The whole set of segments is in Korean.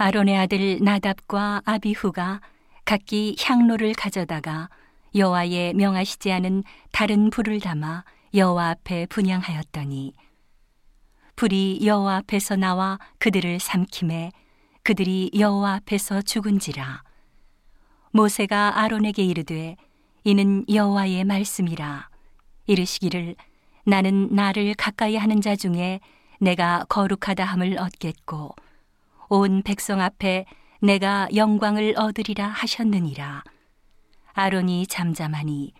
아론의 아들 나답과 아비후가 각기 향로를 가져다가 여호와의 명하시지 않은 다른 불을 담아 여호와 앞에 분양하였더니 불이 여호와 앞에서 나와 그들을 삼킴에 그들이 여호와 앞에서 죽은지라. 모세가 아론에게 이르되 이는 여호와의 말씀이라. 이르시기를 나는 나를 가까이 하는 자 중에 내가 거룩하다 함을 얻겠고 온 백성 앞에 내가 영광을 얻으리라 하셨느니라. 아론이 잠잠하니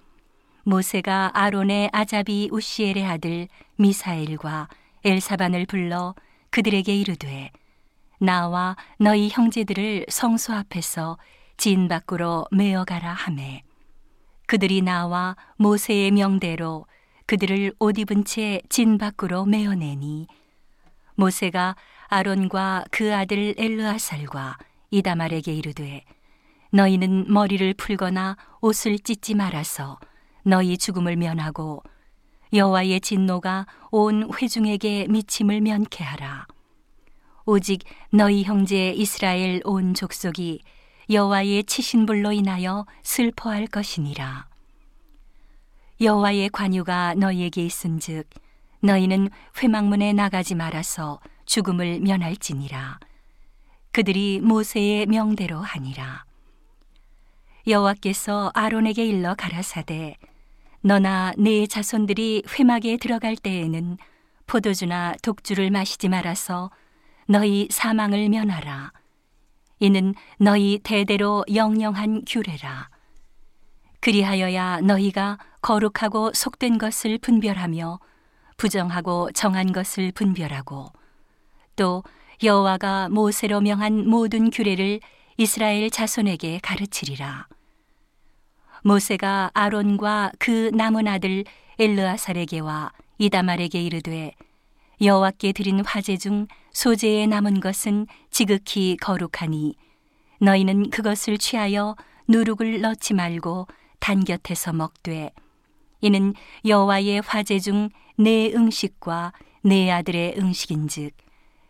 모세가 아론의 아자비 우시엘의 아들 미사엘과 엘사반을 불러 그들에게 이르되 나와 너희 형제들을 성소 앞에서 진 밖으로 메어 가라 하매. 그들이 나와 모세의 명대로 그들을 옷 입은 채 진 밖으로 메어내니 모세가 아론과 그 아들 엘르아살과 이다말에게 이르되 너희는 머리를 풀거나 옷을 찢지 말아서 너희 죽음을 면하고 여호와의 진노가 온 회중에게 미침을 면케 하라. 오직 너희 형제 이스라엘 온 족속이 여호와의 치신 불로 인하여 슬퍼할 것이니라. 여호와의 관유가 너희에게 있은즉 너희는 회막문에 나가지 말아서 죽음을 면할지니라. 그들이 모세의 명대로 하니라. 여호와께서 아론에게 일러 가라사대 너나 네 자손들이 회막에 들어갈 때에는 포도주나 독주를 마시지 말아서 너희 사망을 면하라. 이는 너희 대대로 영영한 규례라. 그리하여야 너희가 거룩하고 속된 것을 분별하며 부정하고 정한 것을 분별하고 또 여호와가 모세로 명한 모든 규례를 이스라엘 자손에게 가르치리라. 모세가 아론과 그 남은 아들 엘르아살에게와 이다말에게 이르되 여호와께 드린 화제 중 소재에 남은 것은 지극히 거룩하니 너희는 그것을 취하여 누룩을 넣지 말고 단 곁에서 먹되 이는 여호와의 화제 중 내 음식과 내 아들의 음식인즉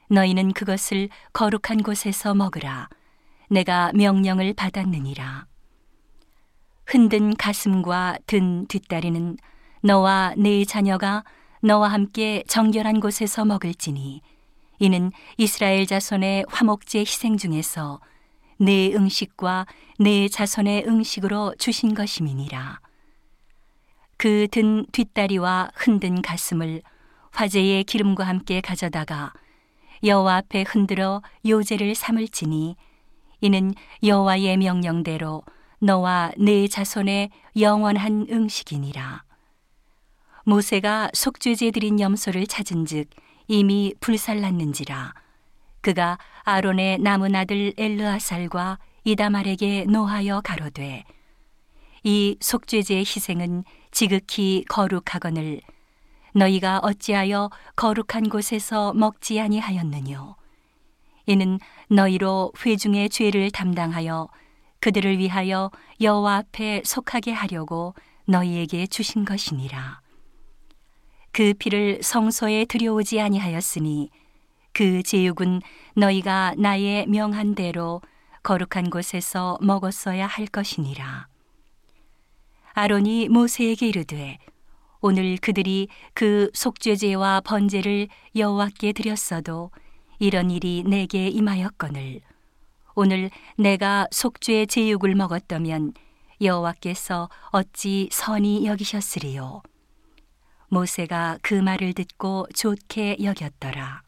너희는 그것을 거룩한 곳에서 먹으라 내가 명령을 받았느니라 흔든 가슴과 든 뒷다리는 너와 네 자녀가 너와 함께 정결한 곳에서 먹을지니 이는 이스라엘 자손의 화목제 희생 중에서 내 음식과 내 자손의 음식으로 주신 것임이니라. 그 든 뒷다리와 흔든 가슴을 화제의 기름과 함께 가져다가 여호와 앞에 흔들어 요제를 삼을지니 이는 여호와의 명령대로 너와 네 자손의 영원한 음식이니라. 모세가 속죄제 드린 염소를 찾은즉 이미 불살랐는지라 그가 아론의 남은 아들 엘르아살과 이다말에게 노하여 가로되 이 속죄제의 희생은 지극히 거룩하거늘 너희가 어찌하여 거룩한 곳에서 먹지 아니하였느뇨 이는 너희로 회중의 죄를 담당하여 그들을 위하여 여호와 앞에 속하게 하려고 너희에게 주신 것이니라. 그 피를 성소에 들여오지 아니하였으니 그 제육은 너희가 나의 명한 대로 거룩한 곳에서 먹었어야 할 것이니라. 아론이 모세에게 이르되 오늘 그들이 그 속죄제와 번제를 여호와께 드렸어도 이런 일이 내게 임하였거늘. 오늘 내가 속죄 제육을 먹었다면 여호와께서 어찌 선히 여기셨으리요? 모세가 그 말을 듣고 좋게 여겼더라